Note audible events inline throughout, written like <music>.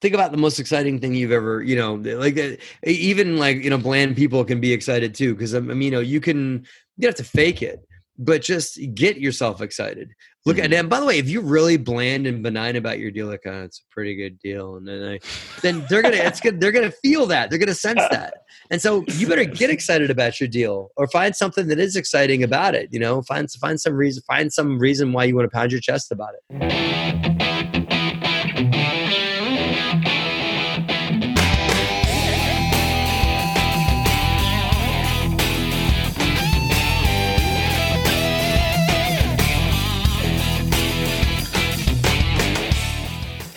think about the most exciting thing you've ever you know like uh, even like you know bland people can be excited too because um, I mean you know you can you have to fake it but just get yourself excited. Look mm-hmm. at and by the way if you're really bland and benign about your deal like oh, it's a pretty good deal and then I, then they're gonna it's good they're gonna feel that they're gonna sense <laughs> that. And so you better get excited about your deal or find something that is exciting about it you know? Find find some reason find some reason why you want to pound your chest about it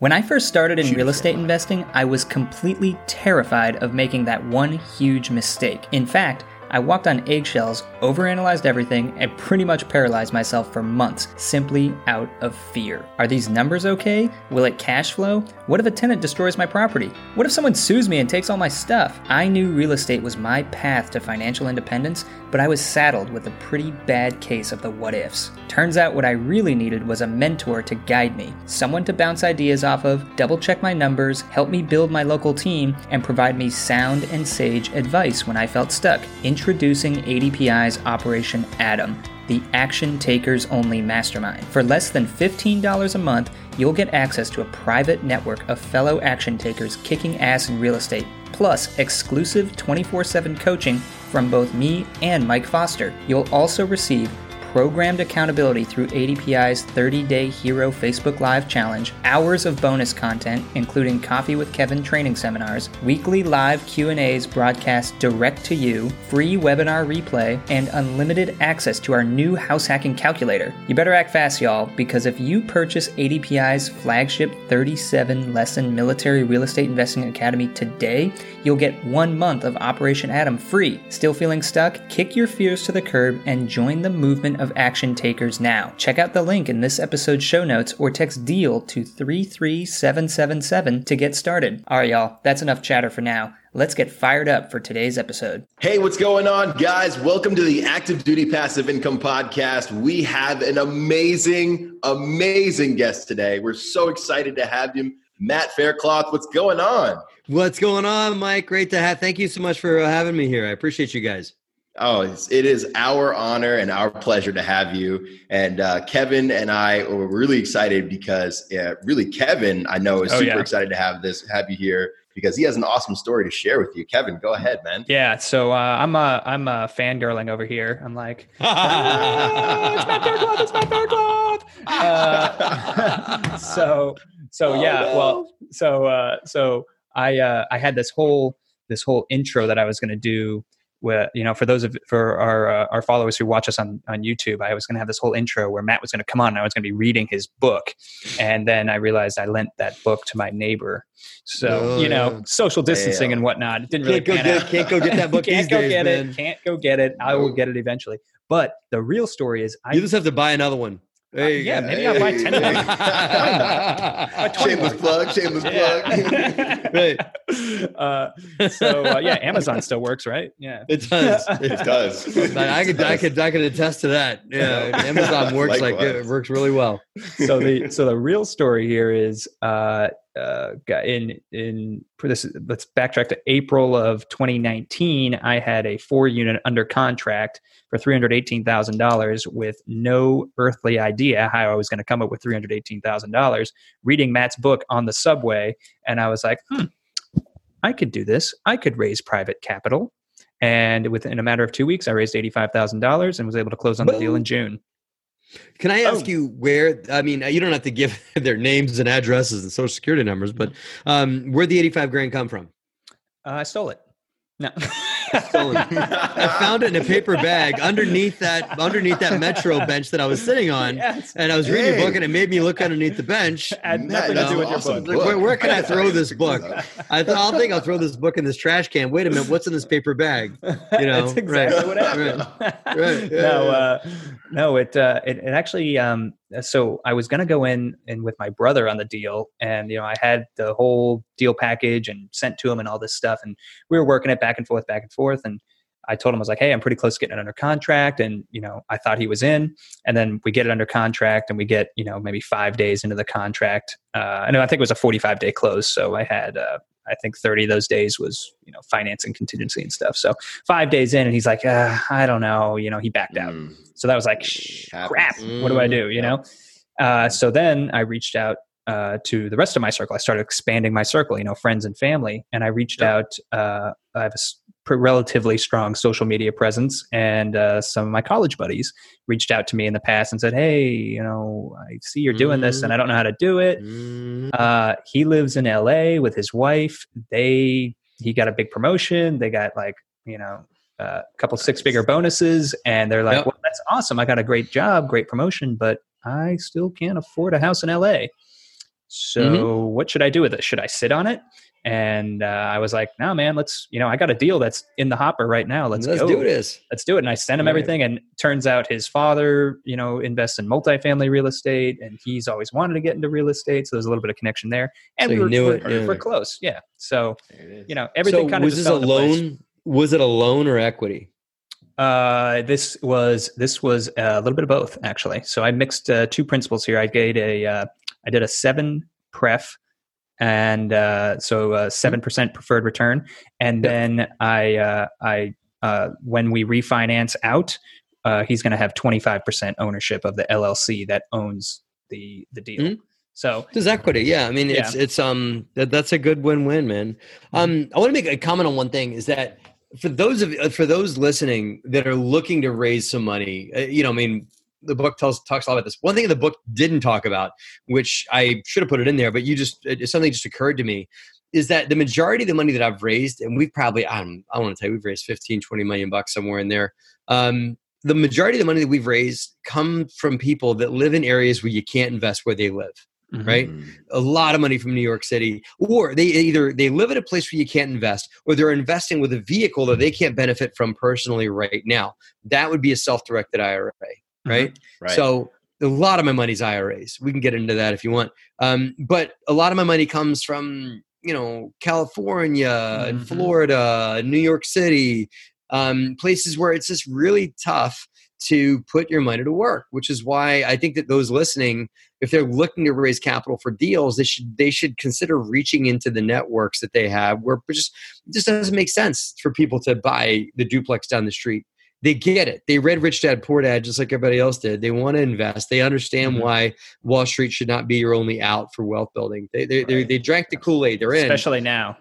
When I first started in real estate investing, I was completely terrified of making that one huge mistake. In fact, I walked on eggshells, overanalyzed everything, and pretty much paralyzed myself for months simply out of fear. Are these numbers okay? Will it cash flow? What if a tenant destroys my property? What if someone sues me and takes all my stuff? I knew real estate was my path to financial independence, but I was saddled with a pretty bad case of the what ifs. Turns out what I really needed was a mentor to guide me, someone to bounce ideas off of, double check my numbers, help me build my local team, and provide me sound and sage advice when I felt stuck. Introducing ADPI's Operation ATOM the Action Takers Only Mastermind. For less than $15 a month, you'll get access to a private network of fellow action takers kicking ass in real estate, plus exclusive 24 7 coaching from both me and Mike Foster. You'll also receive programmed accountability through ADPI's 30-day Hero Facebook Live challenge, hours of bonus content including coffee with Kevin training seminars, weekly live Q&As broadcast direct to you, free webinar replay, and unlimited access to our new house hacking calculator. You better act fast, y'all, because if you purchase ADPI's flagship 37 lesson military real estate investing academy today, you'll get 1 month of Operation ATOM free. Still feeling stuck? Kick your fears to the curb and join the movement of action takers now. Check out the link in this episode's show notes or text DEAL to 33777 to get started. All right, y'all, that's enough chatter for now. Let's get fired up for today's episode. Hey, what's going on, guys? Welcome to the Active Duty Passive Income Podcast. We have an amazing, amazing guest today. We're so excited to have him. Matt Faircloth, what's going on? What's going on, Mike? Great to have. Thank you so much for uh, having me here. I appreciate you guys. Oh, it is our honor and our pleasure to have you. And uh, Kevin and I were really excited because, uh, really, Kevin, I know is oh, super yeah. excited to have this, have you here because he has an awesome story to share with you. Kevin, go ahead, man. Yeah, so uh, I'm a I'm a fangirling over here. I'm like, <laughs> ah, it's Matt Faircloth, it's my third cloth. Uh, <laughs> so so oh, yeah, no. well, so uh, so I uh, I had this whole this whole intro that I was going to do where you know for those of for our uh, our followers who watch us on on YouTube, I was going to have this whole intro where Matt was going to come on and I was going to be reading his book, and then I realized I lent that book to my neighbor. So oh, you know, social distancing and whatnot. It didn't really can't go, get, can't go get that book. <laughs> can't go days, get man. it. Can't go get it. I will get it eventually. But the real story is, I you just have to buy another one. Uh, yeah, maybe I'll buy 10 of them. shameless plug, shameless plug. <laughs> right. Uh, so, uh, yeah, Amazon still works, right? Yeah. It does. It does. I, could, I could, I could attest to that. Yeah. Amazon works like it works really well. So the, so the real story here is, uh, uh, in in for this let's backtrack to April of 2019 I had a four unit under contract for $318,000 with no earthly idea how I was going to come up with $318,000 reading Matt's book on the subway and I was like hmm I could do this. I could raise private capital. And within a matter of 2 weeks I raised $85,000 and was able to close on Boom. the deal in June can I ask oh. you where? I mean, you don't have to give <laughs> their names and addresses and social security numbers, but um, where the eighty-five grand come from? Uh, I stole it. No. <laughs> stolen. <laughs> I found it in a paper bag underneath that underneath that metro bench that I was sitting on, Yes. and I was reading a book, and it made me look underneath the bench. <laughs> And Man, nothing to that's do an with your awesome book. Like, where, where can I throw this book? I thought I'll think I'll throw this book in this trash can. Wait a minute, what's in this paper bag? <laughs> You know, That's exactly right, what happened. right, yeah, no, yeah. uh, no, it, uh, it it actually. Um, so I was gonna go in and with my brother on the deal, and you know I had the whole deal package and sent to him and all this stuff, and we were working it back and forth, back and forth, and I told him I was like, hey, I'm pretty close to getting it under contract, and you know I thought he was in, and then we get it under contract, and we get you know maybe five days into the contract. Uh, I know I think it was a 45 day close, so I had. Uh, I think 30 of those days was, you know, financing contingency and stuff. So five days in, and he's like, uh, I don't know, you know, he backed out. Mm. So that was like, crap. What do I do? You Mm, know. Uh, so then I reached out uh, to the rest of my circle. I started expanding my circle, you know, friends and family, and I reached Yep. out. Uh, I have a relatively strong social media presence, and uh, some of my college buddies reached out to me in the past and said, "Hey, you know, I see you're doing this, and I don't know how to do it." Mm, Uh, he lives in LA with his wife. They he got a big promotion. They got like you know a couple six figure bonuses, and they're like, Yep. "Well, that's awesome. I got a great job, great promotion, but I still can't afford a house in LA. So Mm-hmm. what should I do with it? Should I sit on it?" And uh, I was like, "No, man. Let's you know I got a deal that's in the hopper right now. Let's, let's go do this. let's do it. And I sent him Right. everything. And turns out his father, you know, invests in multifamily real estate and he's always wanted to get into real estate. So there's a little bit of connection there. And So we were, knew we're, it, yeah. we're close. Yeah. So, There it is. you know, everything so kind of was just this a into place. loan? Was it a loan or equity? Uh, this was this was a little bit of both actually. So I mixed uh, two principles here. I gave a uh, I did a seven pref, and uh, so uh, seven percent preferred return, and Yep. then I uh, I uh, when we refinance out, uh, he's going to have twenty five percent ownership of the LLC that owns the the deal. Mhm. So There's equity. Yeah, I mean, it's it's um that, that's a good win-win, man. Um, I want to make a comment on one thing is that for those of for those listening that are looking to raise some money, you know, I mean, the book tells talks a lot about this. One thing the book didn't talk about, which I should have put it in there, but you just it, something just occurred to me, is that the majority of the money that I've raised, and we've probably I don't I want to tell you we've raised 15, 20 million bucks somewhere in there. Um, the majority of the money that we've raised come from people that live in areas where you can't invest where they live right Mm. a lot of money from new york city or they either they live at a place where you can't invest or they're investing with a vehicle that they can't benefit from personally right now that would be a self-directed ira right? Right. so a lot of my money's iras we can get into that if you want. Um, but a lot of my money comes from you know california and Mhm. florida new york city um, places where it's just really tough to put your money to work which is why i think that those listening if they're looking to raise capital for deals they should they should consider reaching into the networks that they have where just it just doesn't make sense for people to buy the duplex down the street they get it. They read rich dad poor dad just like everybody else did. They want to invest. They understand Mhm. why wall street should not be your only out for wealth building. They they, they, Right. they drank the kool-aid. They're in. Especially now.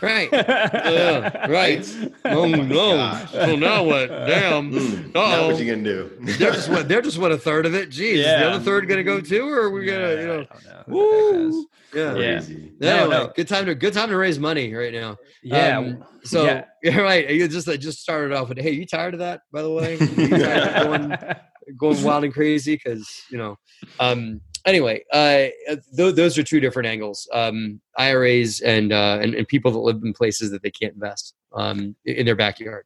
Right Yeah, <laughs> right. oh no gosh. oh now what <laughs> damn Mm. Now Uh-oh. what you gonna do? they're just what they're just what a third of it. Jeez, is the other third gonna go too, or are we gonna, you know? Know. Who the heck knows? Woo! Yeah. Yeah. Crazy. No, Anyway, no. good time to good time to raise money right now. Yeah. Um, so yeah. <laughs> you're right. You just I just started off with, hey, you tired of that? By the way, You tired of going, going wild and crazy because you know. Um, anyway, uh, th- those are two different angles: um, IRAs and, uh, and and people that live in places that they can't invest um, in their backyard.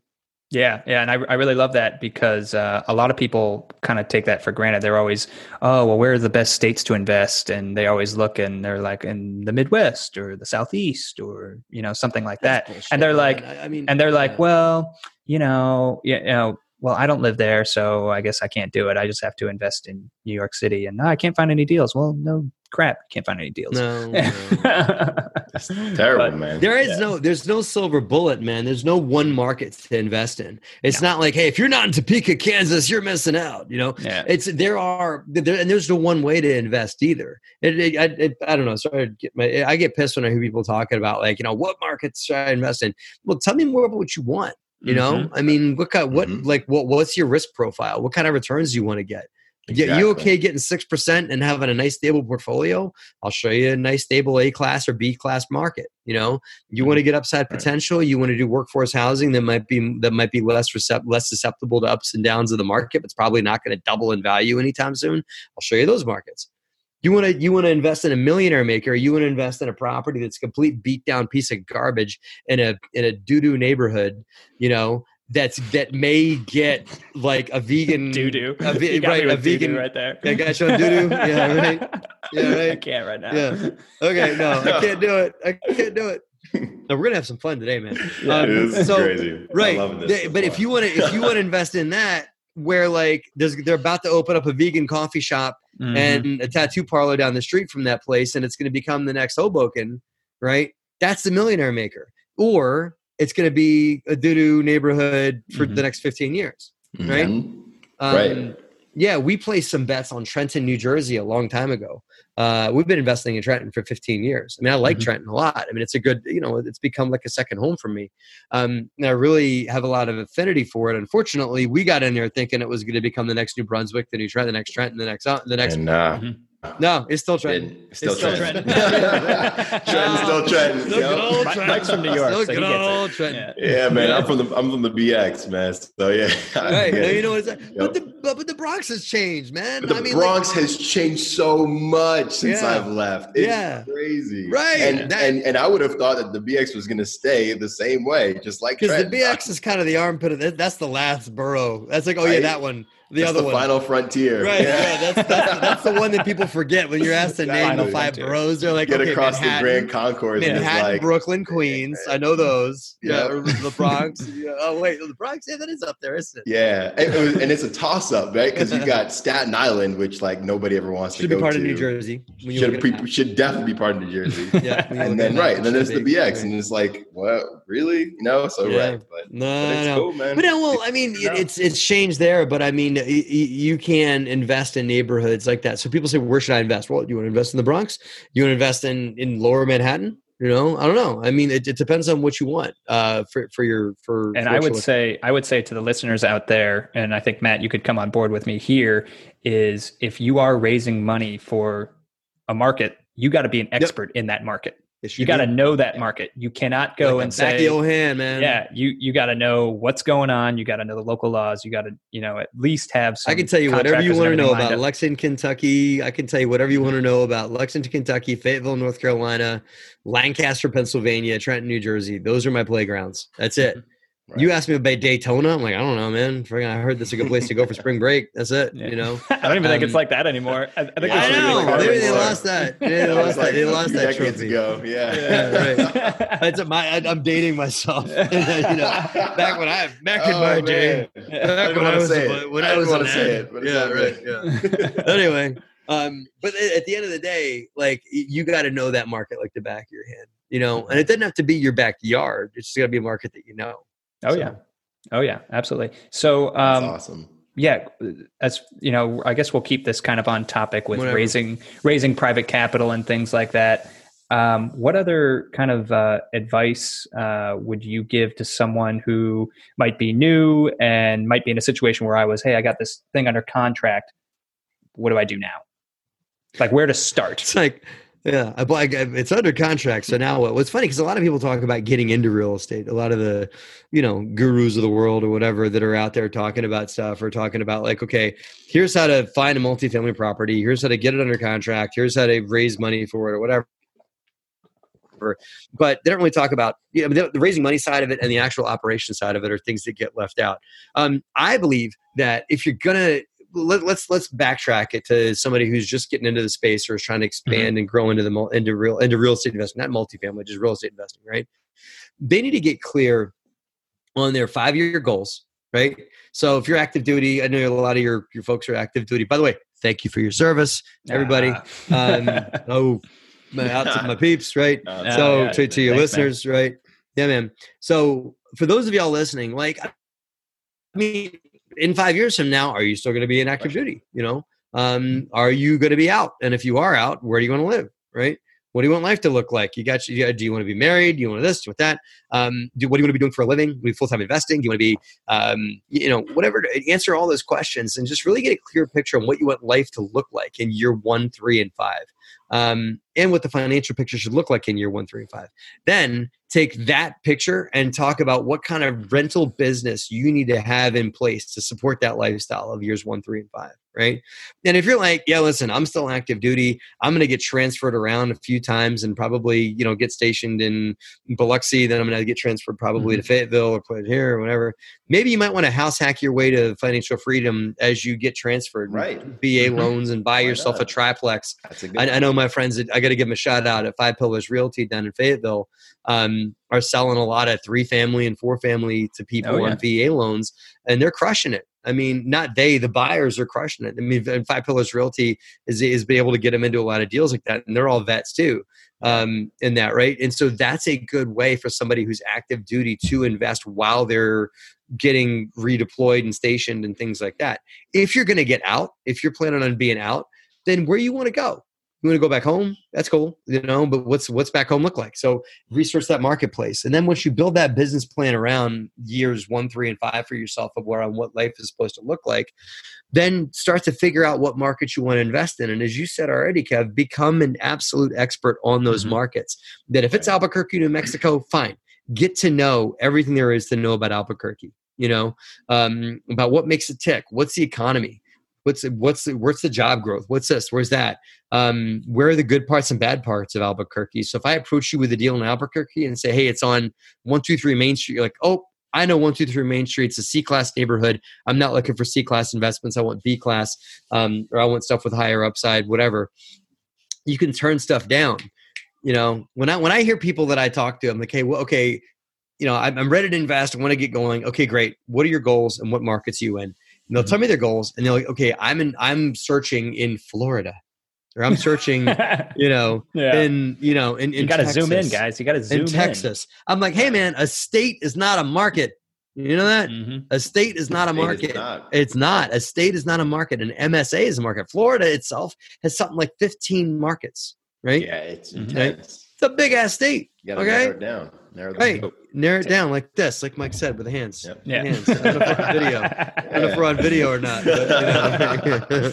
Yeah, yeah, and I, I really love that because uh, a lot of people kind of take that for granted. They're always, oh, well, where are the best states to invest? And they always look and they're like in the Midwest or the Southeast or you know something like that. Bullshit, and they're like, man. I, mean, and they're like, well, you know, you know, well, I don't live there, so I guess I can't do it. I just have to invest in New York City, and "No, I can't find any deals. Well, no crap, can't find any deals. no, <laughs> no. It's terrible, But man. There is Yeah. no, there's no silver bullet, man. There's no one market to invest in. It's not like, hey, if you're not in Topeka, Kansas, you're missing out. You know, Yeah. it's there are there, and there's no one way to invest either. It, it, I, it, I don't know. Sorry, to get my, I get pissed when I hear people talking about like, you know, what markets should I invest in? Well, tell me more about what you want. You know, Mhm. I mean, what kind, what Mhm. like what what's your risk profile? What kind of returns do you want to get? Yeah, you okay getting six percent and having a nice stable portfolio? I'll show you a nice stable A class or B class market. You know, you want to get upside Right. potential. You want to do workforce housing that might be that might be less recept- less susceptible to ups and downs of the market, but it's probably not going to double in value anytime soon. I'll show you those markets. You want to you want to invest in a millionaire maker. You want to invest in a property that's a complete beat down piece of garbage in a in a doo doo neighborhood. You know that's that may get like a vegan <laughs> Doo doo. a ve- right, a vegan- right there. I got you on doo-doo? <laughs> Yeah, right. Yeah, right. I can't right now. Yeah. Okay, no, I <laughs> can't do it. I can't do it. No, we're gonna have some fun today, man. Yeah. Um, It is so- crazy. I'm Right, loving this They- so but if you want to, if you want to invest in that, where like there's they're about to open up a vegan coffee shop Mhm. and a tattoo parlor down the street from that place, and it's going to become the next Hoboken, right? That's the millionaire maker, or it's going to be a doo-doo neighborhood for Mhm. the next 15 years. right? Mhm. Um, Right. Yeah, we placed some bets on Trenton, New Jersey a long time ago. Uh, we've been investing in Trenton for 15 years. I mean, I like Mhm. Trenton a lot. I mean, it's a good, you know, it's become like a second home for me. Um, and I really have a lot of affinity for it. Unfortunately, we got in there thinking it was going to become the next New Brunswick, the new Trenton, the next Trenton, the next, uh, the next. And uh, Mhm. No, it's still Trenton. Trenton. <laughs> <laughs> Still It's still Trenton. Trenton. Trenton's still Trenton. Still good old Mike- Trenton. Mike's from New York, Still so he good gets it. old Trenton. Yeah. Yeah, man. I'm from the I'm from the <laughs> BX, man. So yeah. Right. get No, you know what it's like. But the but, but the Bronx has changed, man. But the I mean, like- Bronx has changed so much since Yeah. I've left. It's Yeah. crazy. Right. And, That- and and I would have thought that the BX was going to stay the same way, just like Because the BX is kind of the armpit of that, that's the last borough. That's like, oh yeah, that one. The That's other the one. final frontier. Right, yeah, that's, that's <laughs> that's the one that people forget when you're asked to name the Exactly. five boroughs. They're like, Get okay, across Manhattan, the Grand Concourse Manhattan, like Brooklyn, Queens. I know those. Yeah, Yeah. the Bronx. <laughs> Yeah, Oh wait, the Bronx. Yeah, that is up there, isn't it? Yeah, and, it was- and it's a toss up, right? Because you've got Staten Island, which like nobody ever wants Should to be go part to. of New Jersey. When Should, look at a pre- should definitely be part of New Jersey. <laughs> Yeah, and then right, and then there's the. BX, Right. and it's like, what? Really? You know? So right, but, No, but it's no. cool, man. But no, well, I mean, it's it's changed there. But I mean, y- you can invest in neighborhoods like that. So people say, where should I invest? Well, you want to invest in the Bronx? You want to invest in in Lower Manhattan? You know, I don't know. I mean, it, it depends on what you want uh, for for your for. and I would say, I would say to the listeners out there, and I think Matt, you could come on board with me here. Is if you are raising money for a market, you got to be an expert in that market. You got to know that market. You cannot go Like and the back of say, the old hand, man. yeah, you you got to know what's going on. You got to know the local laws. You got to, you know, at least have. Some I can tell you whatever you want to know about. Lexington, Kentucky. I can tell you whatever you want to know about Lexington, Kentucky, Fayetteville, North Carolina, Lancaster, Pennsylvania, Trenton, New Jersey. Those are my playgrounds. That's it. Mm-hmm. You asked me about Daytona. I'm like, I don't know, man. I heard this is a good place to go for spring break. That's it. Yeah. You know. <laughs> I don't even think it's Um, like that anymore. I, I think Yeah, it's I know. really Carmen Maybe they lost that. Yeah, they <laughs> lost was that. like They lost that trophy. ago. Yeah. Yeah, <laughs> That's a, my. I, I'm dating myself. you know, back when I back in Oh, my man. day. I Back didn't when I wanna was say a- it. when I I was wanna an say it, but yeah, all right. good. Yeah. anyway, um, but at the end of the day, like you got to know that market like the back of your hand, you know, and it doesn't have to be your backyard. It's just got to be a market that you know. Oh So- yeah, oh yeah, absolutely. So That's um, awesome. yeah, as you know, I guess we'll keep this kind of on topic with Whatever. raising raising private capital and things like that. Um, what other kind of uh, advice uh, would you give to someone who might be new and might be in a situation where I was, hey, I got this thing under contract. What do I do now? Like where to start? It's like, yeah, it's under contract. So now? What's funny because a lot of people talk about getting into real estate. A lot of the, you know, gurus of the world or whatever that are out there talking about stuff or talking about like, okay, here's how to find a multifamily property. Here's how to get it under contract. Here's how to raise money for it or whatever. But they don't really talk about you know, the, the raising money side of it and the actual operation side of it are things that get left out. Um, I believe that if you're gonna let, let's let's backtrack it to somebody who's just getting into the space or is trying to expand and grow into the into real into real estate investment, not multifamily, just real estate investing, right? They need to get clear on their five year goals, right? So if you're active duty, I know a lot of your your folks are active duty. By the way, thank you for your service, everybody. Um, <laughs> oh, my, out to my peeps, right? Uh, so yeah. to, to your Thanks, man. listeners, right? Yeah, man. So for those of y'all listening, like, I mean, in five years from now, are you still going to be in active duty? You know, um, are you going to be out? And if you are out, where do you want to live? Right? What do you want life to look like? You got, you got do you want to be married? Do you want this? Do you want that? Um, do, what do you want to be doing for a living? Full time investing? Do you want to be, um, you know, whatever? Answer all those questions and just really get a clear picture on what you want life to look like in year one, three, and five um, and what the financial picture should look like in year one, three, and five. Then take that picture and talk about what kind of rental business you need to have in place to support that lifestyle of years one, three, and five. Right. And if you're like, yeah, listen, I'm still active duty. I'm going to get transferred around a few times and probably, you know, get stationed in Biloxi. Then I'm going to get transferred probably mm-hmm. to Fayetteville or put it here or whatever. Maybe you might want to house hack your way to financial freedom as you get transferred. Right. VA mm-hmm. loans and buy Why yourself not? a triplex. That's a good I, I know my friends, I got to give them a shout out at Five Pillars Realty down in Fayetteville. Um, are selling a lot of three family and four family to people oh, yeah. on VA loans, and they're crushing it. I mean, not they, the buyers are crushing it. I mean, and Five Pillars Realty is is be able to get them into a lot of deals like that, and they're all vets too, um, in that right. And so that's a good way for somebody who's active duty to invest while they're getting redeployed and stationed and things like that. If you're going to get out, if you're planning on being out, then where you want to go? You want to go back home? That's cool you know but what's what's back home look like? So research that marketplace and then once you build that business plan around years one three and five for yourself of where on what life is supposed to look like then start to figure out what markets you want to invest in and as you said already kev become an absolute expert on those mm-hmm. markets. That if it's albuquerque new mexico fine. Get to know everything there is to know about albuquerque you know um, about what makes it tick what's the economy what's what's the, what's the job growth? What's this? Where's that? Um, where are the good parts and bad parts of albuquerque? So if i approach you with a deal in albuquerque and say hey it's on 123 main street you're like oh i know 123 main street it's a c class neighborhood. I'm not looking for c class investments. I want b class um, or i want stuff with higher upside whatever. You can turn stuff down you know? When i when i hear people that i talk to i'm like hey well okay you know i'm, I'm ready to invest. I want to get going. Okay great. What are your goals and what markets you in and they'll tell me their goals and they're like okay i'm in i'm searching in florida or i'm searching <laughs> you know yeah. in you know in, in you gotta zoom in guys. You gotta zoom in. Texas. In. i'm like hey man a state is not a market. You know that? Mm-hmm. a state is not a, a market. not. it's not. A state is not a market. An msa is a market. Florida itself has something like 15 markets right? Yeah it's intense. right? It's a big ass state you gotta okay? narrow it down narrow, right. narrow it down like this like mike said with the hands yep. yeah hands. I don't know if we're on video I don't know if we're on video or not but, you know.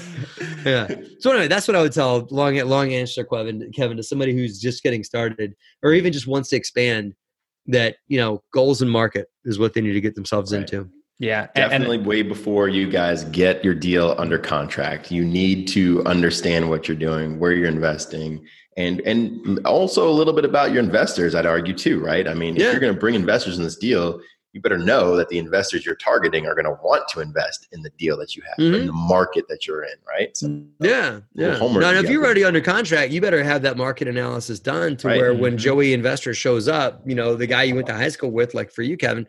<laughs> yeah so anyway that's what i would tell long long answer kevin kevin to somebody who's just getting started or even just wants to expand that you know goals and market is what they need to get themselves right. into yeah, definitely. And, way before you guys get your deal under contract, you need to understand what you're doing, where you're investing, and and also a little bit about your investors i'd argue too right i mean yeah. if you're going to bring investors in this deal you better know that the investors you're targeting are going to want to invest in the deal that you have mm-hmm. in the market that you're in right so, yeah yeah now if you're already under contract you better have that market analysis done to right. where mm-hmm. when joey investor shows up you know the guy you went to high school with like for you kevin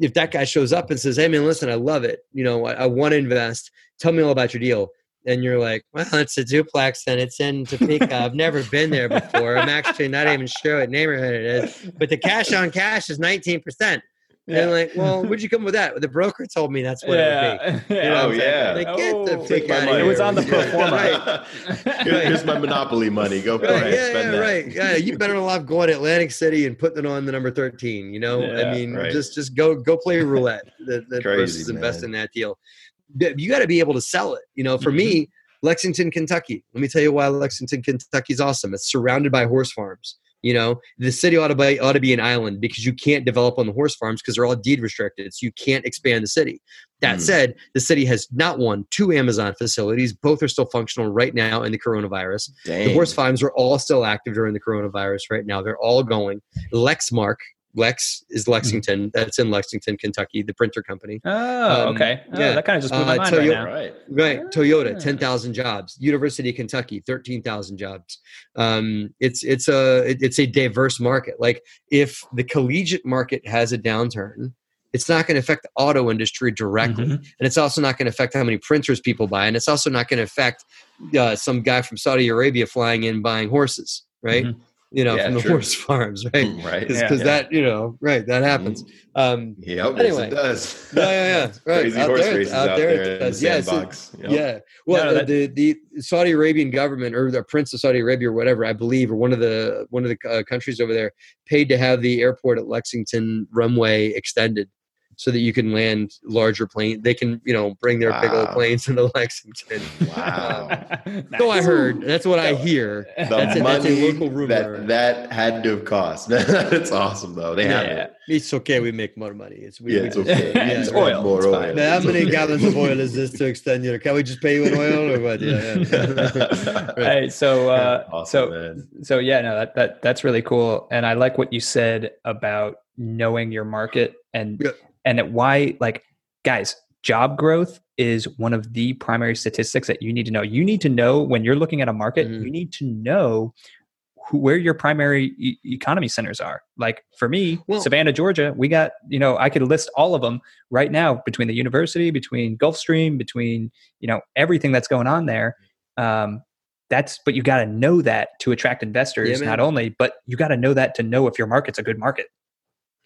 if that guy shows up and says hey man listen i love it you know i, I want to invest tell me all about your deal and you're like, well, it's a duplex and it's in Topeka. I've never been there before. I'm actually not even sure what neighborhood it is, but the cash on cash is 19%. Yeah. And like, well, where'd you come with that? The broker told me that's what yeah. it would be. You know oh yeah. Like, get oh, the freak out It was on the pro <laughs> forma. <laughs> right. Here's my monopoly money. Go right. ahead, yeah, spend yeah, that. Right. Yeah, you better off <laughs> going to Atlantic City and putting it on the number 13. You know, yeah, I mean, right. just just go go play roulette. The, the Crazy, versus invest in that deal. You got to be able to sell it. You know, for mm-hmm. me, Lexington, Kentucky. Let me tell you why Lexington, Kentucky is awesome. It's surrounded by horse farms. You know, the city ought to be ought to be an island because you can't develop on the horse farms because they're all deed restricted. So you can't expand the city. That mm. said, the city has not one, two Amazon facilities. Both are still functional right now in the coronavirus. Dang. The horse farms are all still active during the coronavirus right now. They're all going. Lexmark, Lex is mm-hmm. Lexington. That's in Lexington, Kentucky, the printer company. Oh, um, okay. Oh, yeah, that kind of just blew my uh, mind Toyota, right now. Right, right. Toyota, ah. ten thousand jobs. University of Kentucky, thirteen thousand jobs. Um, it's it's a it's a diverse market. Like if the collegiate market has a downturn, it's not going to affect the auto industry directly, mm-hmm. and it's also not going to affect how many printers people buy, and it's also not going to affect uh, some guy from Saudi Arabia flying in buying horses, right? Mm-hmm you know, Yeah, from the true. horse <laughs> farms, right? Mm, right. Because Yeah. that, you know, right, that happens. Um, Yep. Anyway. Yes, it does. <laughs> yeah, yeah, yeah. <laughs> Right. Crazy out horse there, races out out there, there it in the does. Yeah, so- sandbox. Yep. Yeah. Well, No, no, the, the the Saudi Arabian government or the Prince of Saudi Arabia or whatever, I believe, or one of the one of the uh, countries over there paid to have the airport at Lexington runway extended so that you can land larger plane. They can, you know, bring their big old Wow. planes into <laughs> Lexington. Wow. <laughs> So I heard. That's what I hear. the <laughs> That's a- that's a money local rumor. that that had to have cost. That's awesome though. They have it. It's okay. We make more money. It's we, Yeah, we it's okay. Yeah, It's right. oil. More It's oil. fine. Now, how many okay. gallons of oil is this to extend your? Can we just pay you in oil or what? Yeah, yeah. Right. Hey, so uh, Awesome, so man. so yeah, no, that, that that's really cool, and I like what you said about knowing your market and Yep. And why like guys, job growth is one of the primary statistics that you need to know. You need to know when you're looking at a market, Mhm. you need to know who, where your primary e- economy centers are. Like for me, Well- Savannah, Georgia, we got you know I could list all of them right now between the university, between Gulfstream, between you know everything that's going on there. Um, that's but you got to know that to attract investors Yeah, not only but you got to know that to know if your market's a good market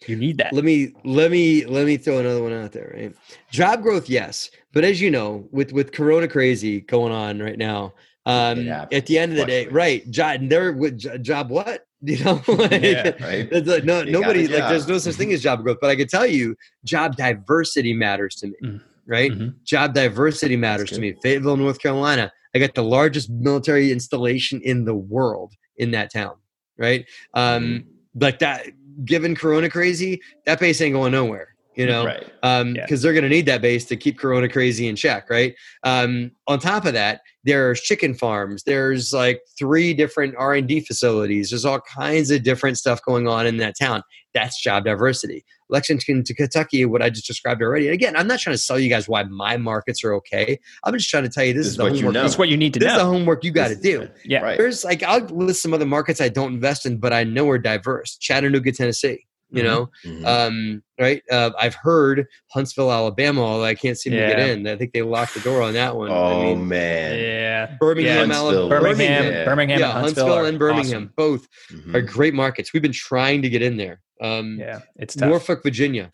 you need that. Let me let me let me throw another one out there right? Job growth yes. But as you know with with corona crazy going on right now um happens. at the end of the day right job there with job what? <laughs> You know <laughs> like, Yeah, right? it's like, no You nobody like there's no such thing as job growth but i can tell you job diversity matters to me Mm. right? Mhm. job diversity matters to me. Fayetteville north carolina i got the largest military installation in the world in that town right? Um Mm-hmm. like that given corona crazy that base ain't going nowhere you know right. um Yeah. because they're going to need that base to keep corona crazy in check right um on top of that there's chicken farms there's like three different r&d facilities there's all kinds of different stuff going on in that town that's job diversity lexington to kentucky what i just described already and again i'm not trying to sell you guys why my markets are okay i'm just trying to tell you this, This is is the what you homework know. that's what you need to this is the homework you got to do yeah Right. there's like I'll list some other markets I don't invest in, but I know are diverse. Chattanooga, Tennessee. You Mhm. know, Mhm. um, right? Uh, I've heard Huntsville, Alabama, although I can't seem to get in. I think they locked the door on that one. oh I mean, man. yeah Birmingham, Yeah, Alabama, Huntsville. birmingham Yeah. birmingham yeah, and huntsville, Huntsville and Birmingham, awesome. both Mhm. are great markets. We've been trying to get in there. Um, yeah it's tough Norfolk, Virginia.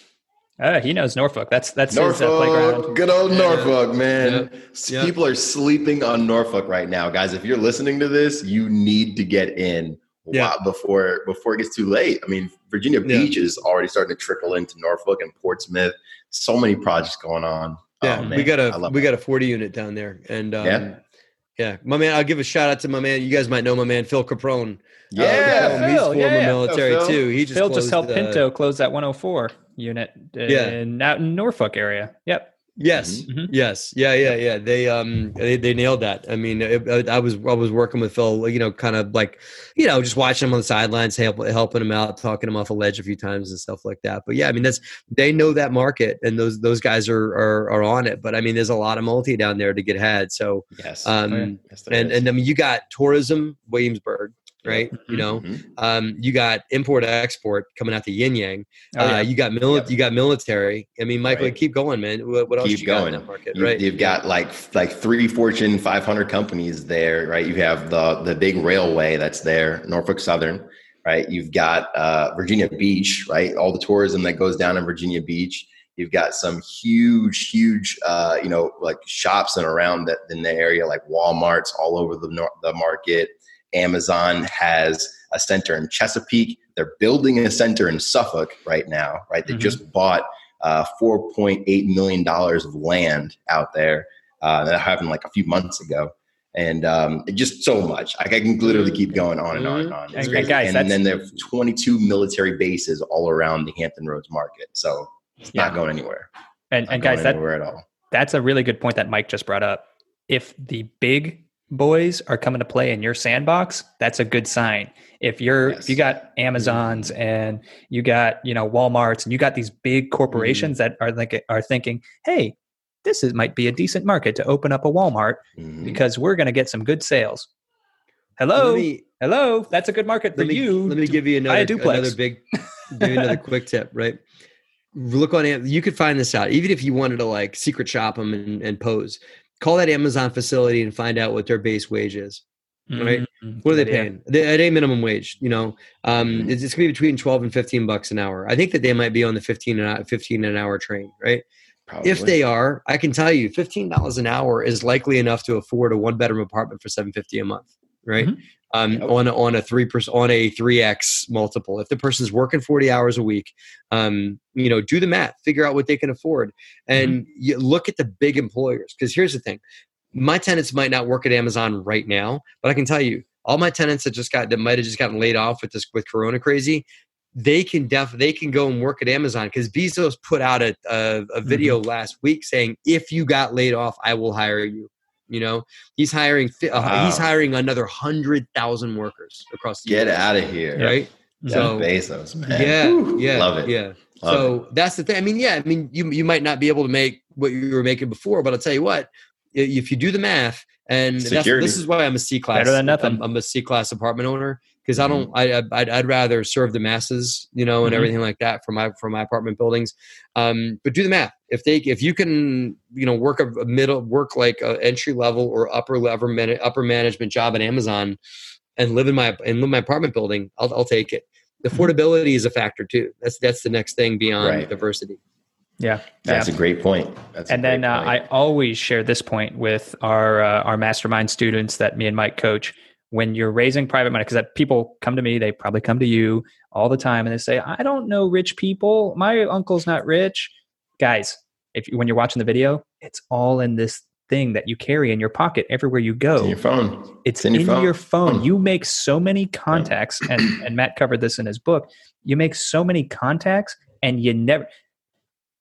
uh, he knows norfolk that's that's his uh, Norfolk, playground good old Yeah. Norfolk, man. S- Yeah. People are sleeping on Norfolk right now, guys. If you're listening to this, you need to get in Yeah. wow, before before it gets too late. I mean, Virginia Yeah. Beach is already starting to trickle into Norfolk and Portsmouth. So many projects going on. Yeah, Oh, we got I a love we that. got a 40 unit down there, and um, Yeah? yeah, my man. I'll give a shout out to my man. You guys might know my man Phil Caprone. yeah. Uh, he's Phil, former yeah. military Phil. too. He just phil just helped uh, pinto close that 104 unit uh, Yeah. in, out in norfolk area yep Yes, Mhm. yes, yeah, yeah, yeah. They um they, they nailed that. I mean, it, I I was I was working with Phil, you know, kind of like, you know, just watching him on the sidelines, help, helping him out, talking him off a ledge a few times and stuff like that. But yeah, I mean, that's they know that market, and those those guys are are, are on it. But I mean, there's a lot of multi down there to get had. So Yes. um, Oh, yeah. Yes, and is. and I mean, you got tourism, Williamsburg, right? You know, Mhm. um, you got import export coming out to Yin Yang. Oh, yeah. uh, you got mili- Yep. you got military. I mean, Michael, Right. keep going, man. What, what else Keep you got going. in that market, You, right? You've got like like three Fortune 500 companies there, right? You have the the big railway that's there, Norfolk Southern, right? You've got uh, Virginia Beach, right? All the tourism that goes down in Virginia Beach. You've got some huge, huge, uh, you know, like shops and around that in the area, like WalMarts all over the the market. Amazon has a center in Chesapeake. They're building a center in Suffolk right now, right? They Mhm. just bought uh, $4.8 million of land out there. Uh, that happened like a few months ago. And um, just so much. Like I can literally keep going on and on and on. It's And- and guys, and that's- then there are 22 military bases all around the Hampton Roads market. So it's Yeah. not going anywhere. and, and guys that at all. that's a really good point that Mike just brought up. If the big boys are coming to play in your sandbox, that's a good sign. If you're Yes. if you got Amazons and you got you know WalMarts and you got these big corporations that are like are thinking, hey, this is might be a decent market to open up a Walmart Mhm. because we're going to get some good sales. Hello, me hello, that's a good market for let me you. let me give you another another big give you another <laughs> quick tip. Right, look on you could find this out even if you wanted to like secret shop them and, and pose. Call that Amazon facility and find out what their base wage is. right? Mhm. What are they paying? They, at a minimum wage, you know, um, Mhm. it's, it's gonna be between twelve and fifteen bucks an hour. I think that they might be on the fifteen and fifteen an hour train, right? Probably. If they are, I can tell you, fifteen dollars an hour is likely enough to afford a one bedroom apartment for seven fifty a month, right? Mhm. Um, Yep. on a, on a three percent on a three x multiple. If the person's working forty hours a week, um, you know, do the math, figure out what they can afford, and you look at the big employers. Because here's the thing: my tenants might not work at Amazon right now, but I can tell you, all my tenants that just got that might have just gotten laid off with this with Corona crazy, they can def they can go and work at Amazon because Bezos put out a a, a video last week saying if you got laid off, I will hire you. You know, he's hiring fi- uh, Wow. he's hiring another hundred thousand workers across the get US, out of here. right? Jeff So Bezos, man. yeah, Whew, yeah, love it. yeah. Love so that's the thing. I mean, yeah, I mean, you you might not be able to make what you were making before, but I'll tell you what, if you do the math, and that's, this is why I'm a C class. Better than nothing. I'm, I'm a C class apartment owner because I Mm-hmm. don't. I I- I'd, I'd rather serve the masses, you know, and Mhm. everything like that for my for my apartment buildings. Um, but do the math. If they if you can, you know, work a, a middle work like a entry level or upper level man, upper management job at Amazon, and live in my and live in my apartment building, I'll I'll take it. Affordability is a factor too. That's that's the next thing beyond Right. diversity. Yeah. That's yeah. a great point. That's a and then great uh. I always share this point with our uh, our mastermind students that me and Mike coach. When you're raising private money, because people come to me, they probably come to you all the time, and they say, "I don't know rich people. My uncle's not rich." Guys, if you, when you're watching the video, it's all in this thing that you carry in your pocket everywhere you go. It's in your phone. It's It's in in, your your, phone. phone. You make so many contacts, and, and Matt covered this in his book. You make so many contacts, and you never.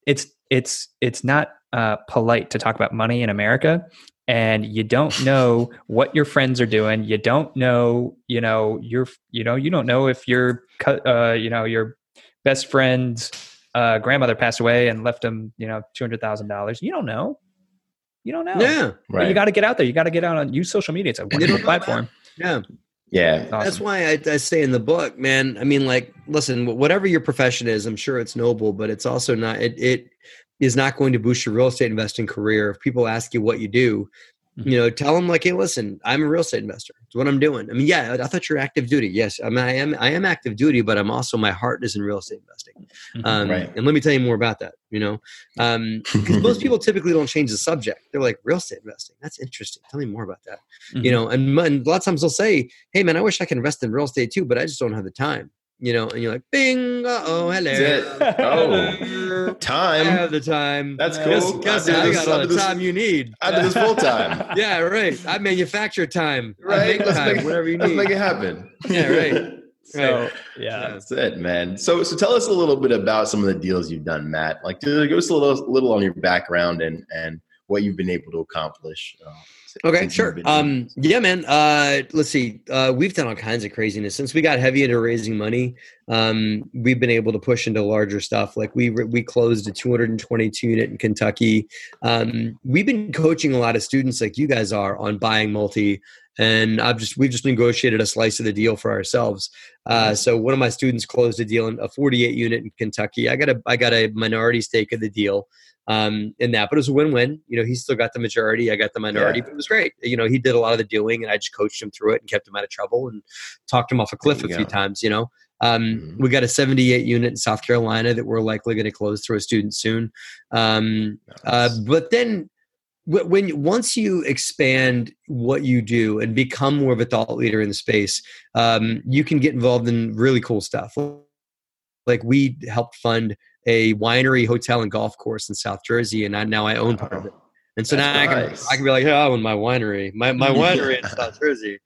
It's it's it's not uh, polite to talk about money in America, and you don't know what your friends are doing. You don't know, you know, your you know, you don't know if your co- uh, you know your best friend's uh, grandmother passed away and left him, you know, two hundred thousand dollars. You don't know. You don't know. Yeah, But Right. you got to get out there. You got to get out on use social media. It's a they wonderful don't know that. platform. yeah. yeah. Awesome. That's why I, I say in the book, man. I mean, like, listen, whatever your profession is, I'm sure it's noble, but it's also not. It it is not going to boost your real estate investing career. If people ask you what you do, Mm-hmm. you know, tell them like, hey, listen, I'm a real estate investor. It's what I'm doing. I mean, yeah, I thought you're active duty. Yes, I mean, I am. I am active duty, but I'm also my heart is in real estate investing. Mhm. Um, Right. And let me tell you more about that. You know, um, because most people typically don't change the subject. They're like real estate investing. That's interesting. Tell me more about that you Mhm. know and, and a lot of times they'll say hey man i wish i could invest in real estate too but i just don't have the time you know and you're like bing uh-oh hello That's it. Oh. i <laughs> Time. have the time That's cool. guess I do I, got all do the this- time you need I do this full <laughs> time. yeah right i manufacture time I Right. make Let's time make, whatever you let's need make it happen. <laughs> Yeah, right. So Right. yeah, That's it, man. So, so tell us a little bit about some of the deals you've done, Matt. Like, give us a little, little on your background and and what you've been able to accomplish. uh, Okay, sure. Um, yeah, man. Uh, let's see. Uh, we've done all kinds of craziness since we got heavy into raising money. Um, we've been able to push into larger stuff. Like we we closed a 222 unit in Kentucky. Um, we've been coaching a lot of students, like you guys are, on buying multi. And I've just we've just negotiated a slice of the deal for ourselves. Uh, so one of my students closed a deal in a 48 unit in Kentucky. I got a I got a minority stake of the deal um, in that. But it was a win-win. You know, he still got the majority. I got the minority, Yeah. but it was great. You know, he did a lot of the doing, and I just coached him through it and kept him out of trouble and talked him off a cliff a you few times. You know, um, Mhm. we got a 78 unit in South Carolina that we're likely going to close through a student soon. Um, uh, but then when once you expand what you do and become more of a thought leader in the space, um, you can get involved in really cool stuff. Like we helped fund a winery, hotel, and golf course in South Jersey, and I, now I own part of it. And so That's now I can. I can be like, yeah, I own my winery, my my winery in South <laughs> Jersey.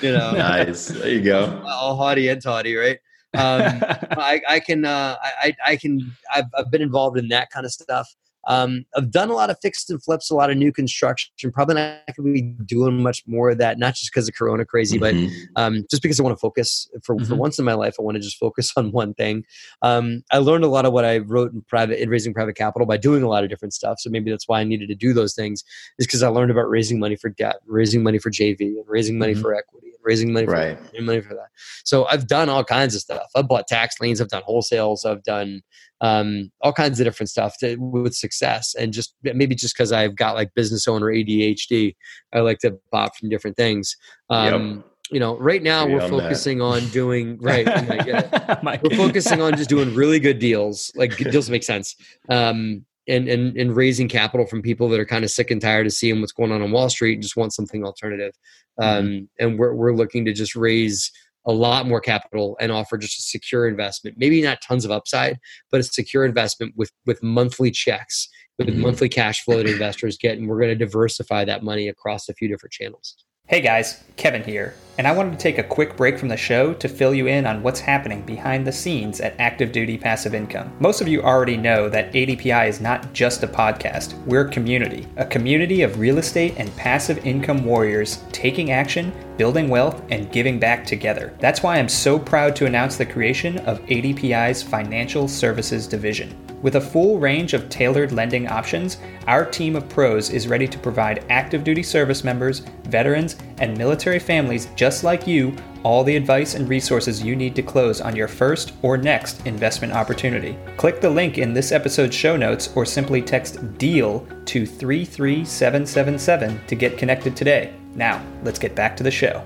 You know, nice. There you go. <laughs> all haughty and toddy, right? Um, <laughs> I, I can uh, I, I I can I've, I've been involved in that kind of stuff. Um, I've done a lot of fixed and flips, a lot of new construction. Probably not going to be doing much more of that, not just because of Corona crazy, but Mhm. um, just because I want to focus for, for Mhm. once in my life. I want to just focus <laughs> on one thing. Um, I learned a lot of what I wrote in private in raising private capital by doing a lot of different stuff. So maybe that's why I needed to do those things is because I learned about raising money for debt, raising money for JV, and raising money Mhm. for equity, and raising money for Right. and money for that. So I've done all kinds of stuff. I've bought tax liens. I've done wholesales. I've done um, all kinds of different stuff to, with success. And just maybe just because I've got like business owner ADHD, I like to pop from different things. Um, you know, right now Agree we're on that. focusing on doing <laughs> right. I get it. My- we're focusing on just doing really good deals, like good <laughs> deals that make sense, um, and and and raising capital from people that are kind of sick and tired of seeing what's going on on Wall Street and just want something alternative. Um, and we're we're looking to just raise a lot more capital and offer just a secure investment. Maybe not tons of upside, but a secure investment with with monthly checks, with Mhm. monthly cash flow that investors get, and we're going to diversify that money across a few different channels. Hey guys, Kevin here, and I wanted to take a quick break from the show to fill you in on what's happening behind the scenes at Active Duty Passive Income. Most of you already know that ADPI is not just a podcast, we're a community, a community of real estate and passive income warriors taking action, building wealth, and giving back together. That's why I'm so proud to announce the creation of ADPI's Financial Services Division. With a full range of tailored lending options, our team of pros is ready to provide active duty service members, veterans, and military families just like you all the advice and resources you need to close on your first or next investment opportunity. Click the link in this episode's show notes or simply text DEAL to 33777 to get connected today. Now, let's get back to the show.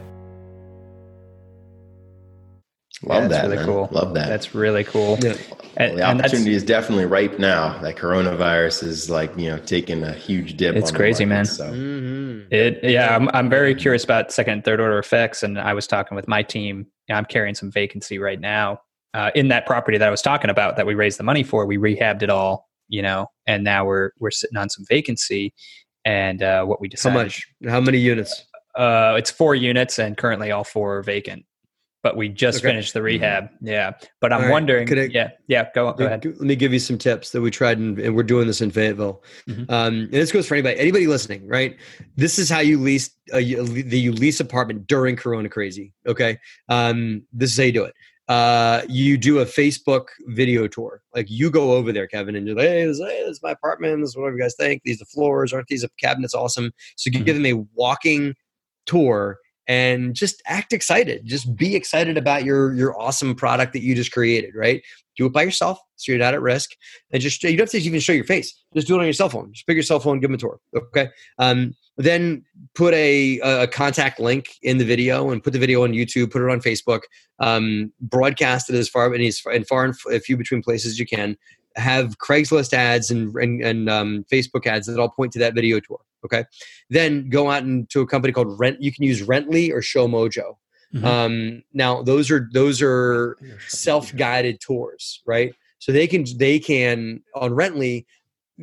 Love Yeah, that. that's really man. cool. Love that. That's really cool. Yeah. And- the and opportunity is definitely ripe now. That coronavirus is like you know taking a huge dip. It's on crazy, market, man. So Mhm. It yeah, I'm I'm very curious about second and third order effects, and I was talking with my team. I'm carrying some vacancy right now uh, in that property that I was talking about that we raised the money for. We rehabbed it all, you know, and now we're we're sitting on some vacancy. And uh, what we decided? How much? How many units? Uh, it's four units, and currently all four are vacant. But we just Okay. finished the rehab. Yeah, but I'm right. wondering. I- yeah, yeah. Go go ahead. Let me give you some tips that we tried, and, and we're doing this in Fayetteville. Mhm. Um, and this goes for anybody, anybody listening, right? This is how you lease uh, you, the you lease apartment during Corona crazy. Okay, um, this is how you do it. Uh, you do a Facebook video tour. Like you go over there, Kevin, and you're like, "Hey, this, hey, this is my apartment. This is what you guys think. These are the floors. Aren't these cabinets awesome?" So you Mhm. give them a walking tour and just act excited. Just be excited about your your awesome product that you just created. Right? Do it by yourself, so you're not at risk, and just you don't have to even show your face. Just do it on your cell phone. Just pick your cell phone, give them a tour. Okay. Um, then put a, a contact link in the video and put the video on YouTube. Put it on Facebook. Um, broadcast it as far and as and far and few between places as you can. Have Craigslist ads and and, and um, Facebook ads that all point to that video tour. Okay. Then go out and to a company called Rent. You can use Rently or Show Mojo. Mhm. Um, now those are those are self-guided tours right so they can they can on rently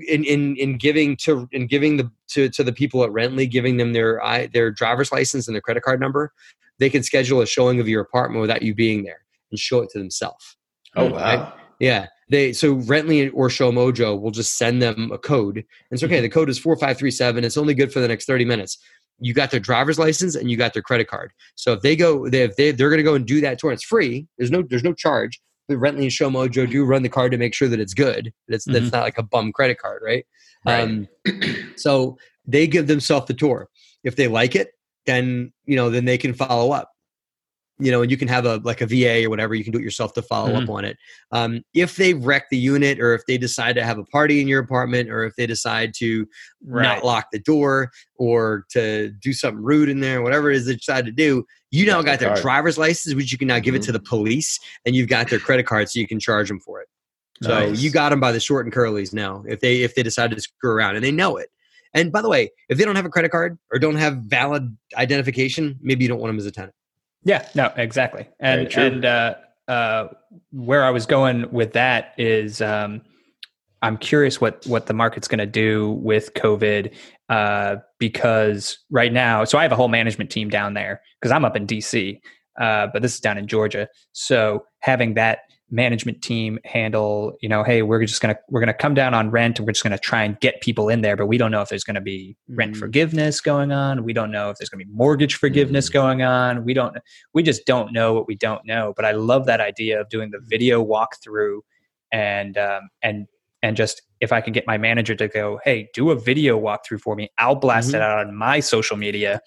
in in in giving to in giving the to to the people at rently giving them their i their driver's license and their credit card number they can schedule a showing of your apartment without you being there and show it to themselves oh Right? wow, yeah they so rently or show mojo will just send them a code and it's okay the code is 4537 it's only good for the next 30 minutes you got their driver's license and you got their credit card so if they go they, if they, they're going to go and do that tour it's free there's no there's no charge the Rently and Show Mojo do run the card to make sure that it's good. That it's that's not like a bum credit card, right? Right. Um, <clears throat> so they give themselves the tour. If they like it, then you know, then they can follow up. You know, and you can have a like a VA or whatever. You can do it yourself to follow up on it. Um, if they wreck the unit, or if they decide to have a party in your apartment, or if they decide to Right. not lock the door, or to do something rude in there, whatever it is they decide to do, you now Got the their driver's license, which you can now give it to the police, and you've got their credit card, so you can charge them for it. So Nice. you got them by the short and curlies now. If they if they decide to screw around, and they know it. And by the way, if they don't have a credit card or don't have valid identification, maybe you don't want them as a tenant. Yeah, no, exactly. And and uh, uh, where I was going with that is, um, I'm curious what what the market's going to do with COVID uh, because right now, so I have a whole management team down there because I'm up in DC, uh, but this is down in Georgia. So having that management team handle, you know, hey, we're just gonna we're gonna come down on rent and we're just gonna try and get people in there, but we don't know if there's going to be rent Mhm. forgiveness going on. We don't know if there's going to be mortgage forgiveness Mhm. going on. We don't we just don't know what we don't know. But I love that idea of doing the video walkthrough and um, and and just if I can get my manager to go, hey, do a video walkthrough for me, I'll blast Mhm. it out on my social media,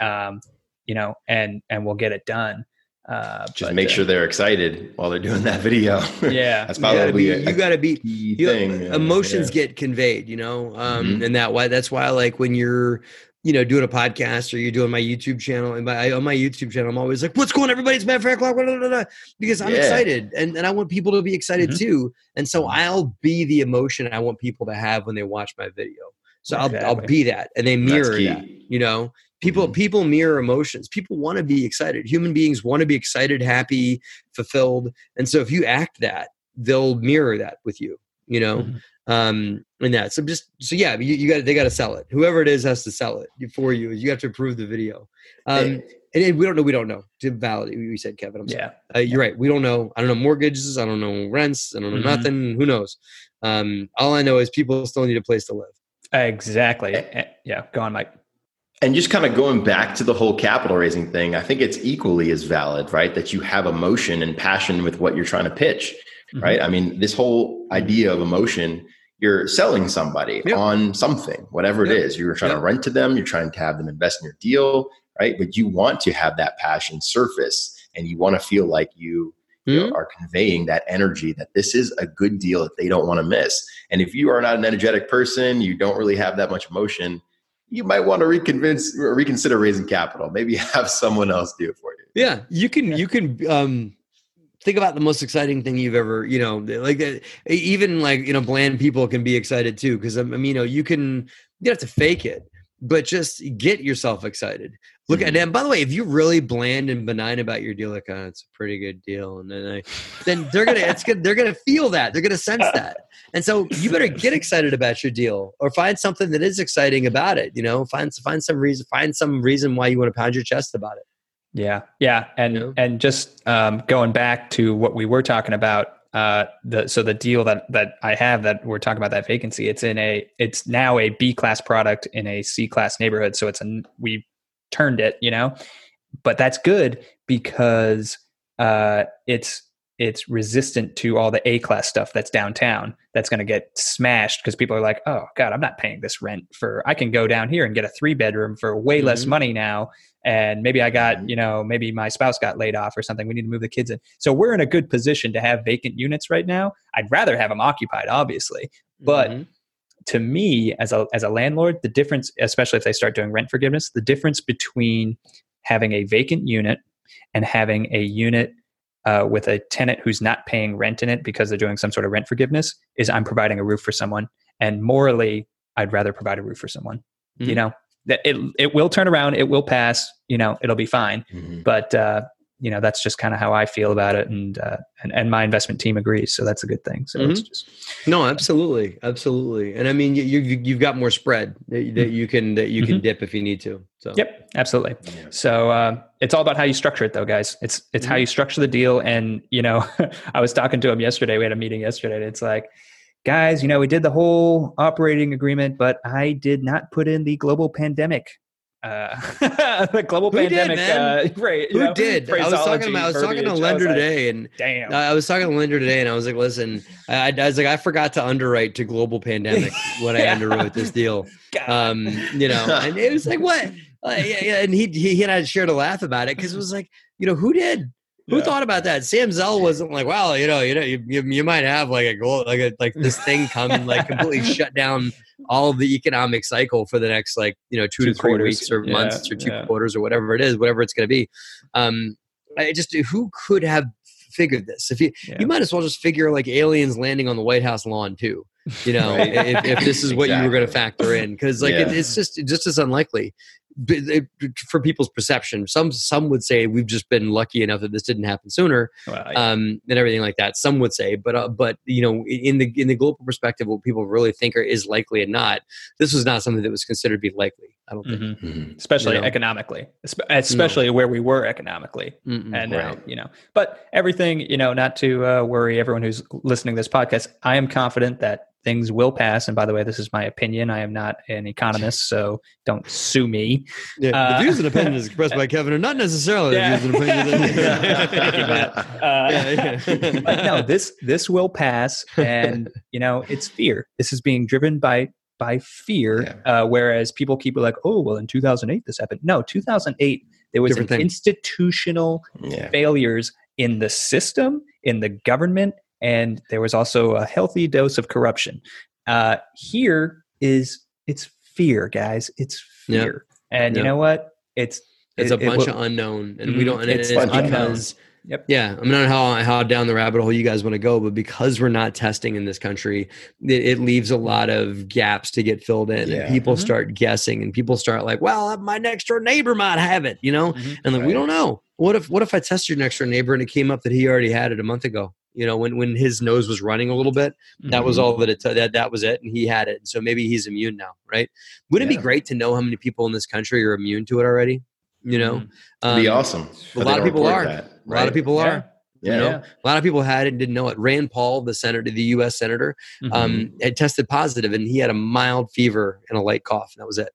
um, you know, and and we'll get it done. Uh, just but, make uh, sure they're excited while they're doing that video. <laughs> Yeah. that's You gotta probably be, a, you gotta be key you know, thing. emotions yeah. get conveyed you know um Mhm. and that why that's why like when you're you know, doing a podcast or you're doing my YouTube channel, and my, on my YouTube channel, I'm always like, "What's going? on, Everybody, it's Matt Faircloth," blah, blah, blah, blah, because I'm Yeah. excited, and and I want people to be excited Mhm. too, and so I'll be the emotion I want people to have when they watch my video. So I'll I'll be that, and they mirror that. You know, people Mhm. people mirror emotions. People want to be excited. Human beings want to be excited, happy, fulfilled, and so if you act that, they'll mirror that with you. You know, Mhm. um and that so just so yeah you, you got they got to sell it whoever it is has to sell it for you you have to approve the video um and, and we don't know we don't know to validate we said kevin i'm sorry Yeah. uh, you're right we don't know i don't know mortgages i don't know rents i don't know Mhm. nothing who knows um all i know is people still need a place to live Exactly. Eh, Yeah. Go on, Mike. And just kind of going back to the whole capital raising thing, I think it's equally as valid, right? That you have emotion and passion with what you're trying to pitch, Mhm. right? I mean, this whole idea of emotion, you're selling somebody Yep. on something, whatever it Yep. is. You're trying to rent to them, you're trying to have them invest in your deal, right? But you want to have that passion surface and you want to feel like you, you know, Mhm. are conveying that energy that this is a good deal that they don't want to miss. And if you are not an energetic person, you don't really have that much emotion, you might want to reconvince reconsider raising capital. Maybe <laughs> have someone else do it for you. yeah you can Yeah. you can um think about the most exciting thing you've ever you know like uh, even like you know bland people can be excited too because i mean you know you can you don't have to fake it but just get yourself excited look at and by the way if you're really bland and benign about your deal like oh, it's a pretty good deal and then I, then they're gonna it's good they're gonna feel that they're gonna sense <laughs> that. And so you better get excited about your deal or find something that is exciting about it you know? Find find some reason find some reason why you want to pound your chest about it. Yeah, yeah, and You know? and just um, going back to what we were talking about, uh, the so the deal that that I have that we're talking about that vacancy, it's in a it's now a B class product in a C class neighborhood, so it's a we turned it, you know, but that's good because uh, it's it's resistant to all the A class stuff that's downtown. That's going to get smashed because people are like, oh god, I'm not paying this rent for. I can go down here and get a three bedroom for way less Mhm. money now and maybe I got, Mhm. you know, maybe my spouse got laid off or something. We need to move the kids in. So we're in a good position to have vacant units right now. I'd rather have them occupied, obviously. But Mhm. To me, as a as a landlord, the difference, especially if they start doing rent forgiveness, the difference between having a vacant unit and having a unit uh, with a tenant who's not paying rent in it because they're doing some sort of rent forgiveness is I'm providing a roof for someone. And morally, I'd rather provide a roof for someone. You Mhm. know, it it will turn around, it will pass. You know, it'll be fine but uh, you know that's just kind of how I feel about it, and, uh, and and my investment team agrees, so that's a good thing. So it's just No, absolutely, absolutely, and I mean you, you you've got more spread that, that you can that you can dip if you need to. So yep, absolutely. So uh, it's all about how you structure it, though, guys. It's it's how you structure the deal, and you know, <laughs> I was talking to him yesterday. We had a meeting yesterday. And it's like, guys, you know, we did the whole operating agreement, but I did not put in the global pandemic. Uh, <laughs> the global Who did, pandemic, man? uh, <laughs> right? you who know, did? I was talking about I was talking to. Lender like, today, and Damn. I was talking to lender today, and I was like, "Listen, I, I was like, I forgot to underwrite to global pandemic <laughs> when I underwrote this deal. Um, you know, and it was like, what? Uh, yeah, yeah, and he, he he and I shared a laugh about it because it was like, you know, who did? Who Yeah. thought about that? Sam Zell wasn't like, well, you know, you know, you, you, you might have like a goal, like a like this thing come and like completely <laughs> shut down all of the economic cycle for the next like you know two, Two to three quarters. weeks or Yeah, months or two yeah. quarters or whatever it is, whatever it's going to be. Um, I just who could have figured this? If you you might as well just figure like aliens landing on the White House lawn too. You <laughs> know, Right. if, if this is what you were going to factor in, because like it, it's just just as unlikely for people's perception. Some some would say we've just been lucky enough that this didn't happen sooner, Well, yeah. um, and everything like that. Some would say, but uh, but you know, in the in the global perspective, what people really think are, is likely and not. This was not something that was considered to be likely. I don't think. Mhm. Mhm. especially you know. economically, espe- especially where we were economically. Mm-mm. And now, Right. you know, but everything, you know, not to uh, worry everyone who's listening to this podcast, I am confident that things will pass. And by the way, this is my opinion. I am not an economist, so don't sue me. Yeah, Uh, the views and opinions <laughs> expressed by Kevin are not necessarily Yeah. the views and opinions. <laughs> Thank you, Matt. <laughs> Uh, Yeah, yeah. but no, this this will pass, and you know, it's fear. This is being driven by by fear. Uh, whereas people keep like, oh, well, in 2008 this happened. No, 2008 there was an institutional failures in the system, in the government, and there was also a healthy dose of corruption. Uh, here is it's fear, guys. It's fear. And you know what? It's It's it- a bunch will- of unknown, and we Mhm. don't. And It's it's, because Yep. yeah, I mean, I don't know how how down the rabbit hole you guys want to go, but because we're not testing in this country, it, it leaves a lot of gaps to get filled in, Yeah. and people Mhm. start guessing, and people start like, "Well, my next door neighbor might have it," you know, Mhm. and like we don't know. What if what if I tested your next door neighbor and it came up that he already had it a month ago? You know, when when his nose was running a little bit, that was Mhm. all that it that that was it, and he had it. and So maybe he's immune now, right? Wouldn't it be great to know how many people in this country are immune to it already? You know, Mhm. It'd be Um, awesome. a lot of people are. that, A lot of people Yeah. are. Yeah. you know? Yeah. A lot of people had it and didn't know it. Rand Paul, the senator, the U.S. senator, Mhm. um, had tested positive, and he had a mild fever and a light cough, and that was it.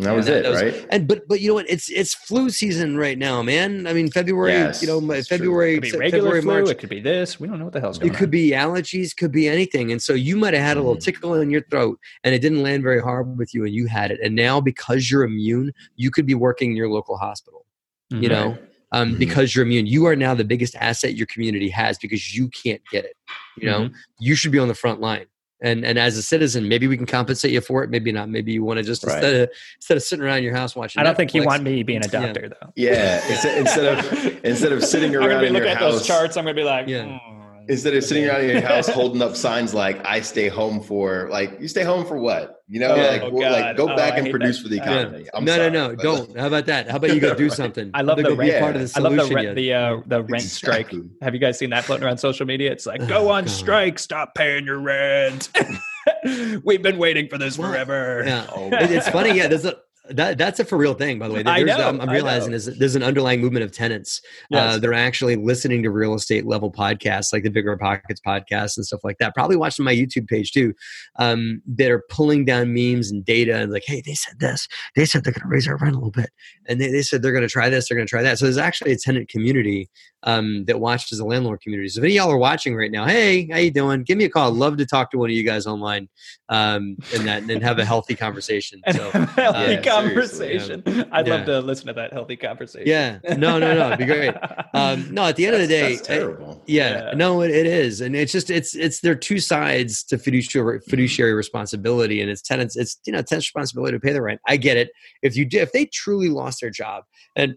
And that was that- it, that was- right? And but but you know what? It's it's flu season right now, man. I mean, February. Yes, you know, my- it's true. February, It could be regular February, flu. March. It could be this. We don't know what the hell's going on. It could on. be allergies, could be anything. And so you might have had a little Mhm. tickle in your throat and it didn't land very hard with you and you had it. And now because you're immune, you could be working in your local hospital, you Mhm. know, um, Mhm. because you're immune. You are now the biggest asset your community has because you can't get it. You know, Mhm. you should be on the front line. And and as a citizen, maybe we can compensate you for it. Maybe not. Maybe you want to just Right. instead of instead of sitting around your house watching. I don't think you want me being a Yeah. doctor, though. Yeah. Instead, instead of instead of <laughs> sitting I'm around be in your looking at house, those charts. I'm gonna be like, Yeah. Hmm. Instead of sitting around in your house holding up signs like "I stay home for," like you stay home for what? You know, Oh, like, oh, like go Oh, back I and produce that. for the Yeah. economy. I'm no, sorry, no, no, but- don't. How about that? How about you go do <laughs> Right. something? I love Go the be rent- part of the solution. I love solution. the rent, the uh, the rent strike. Have you guys seen that floating around social media? It's like, Oh, go on God. strike, stop paying your rent. <laughs> We've been waiting for this What? forever. Yeah. Oh, it's funny. Yeah, there's a that that's a for real thing. By the way, I know, I'm, I'm realizing know. is there's an underlying movement of tenants. Yes. Uh, they're actually listening to real estate level podcasts like the Bigger Pockets podcast and stuff like that. Probably watching my YouTube page too. Um, that are pulling down memes and data and like, hey, they said this. They said they're going to raise our rent a little bit, and they, they said they're going to try this. They're going to try that. So there's actually a tenant community um, that watches the landlord community. So if any of y'all are watching right now, hey, how you doing? Give me a call. I'd love to talk to one of you guys online um, and that and have a healthy conversation. <laughs> So. healthy uh, yeah, conversation. I'd Yeah. love to listen to that healthy conversation. Yeah, no, no, no, it'd be great. <laughs> Um, no, at the end of the day, that's I- terrible. yeah, Yeah. no, it, it is, and it's just it's it's there are two sides to fiduciary fiduciary responsibility, and it's tenants. It's you know tenants' responsibility to pay the rent. I get it. If you do, if they truly lost their job and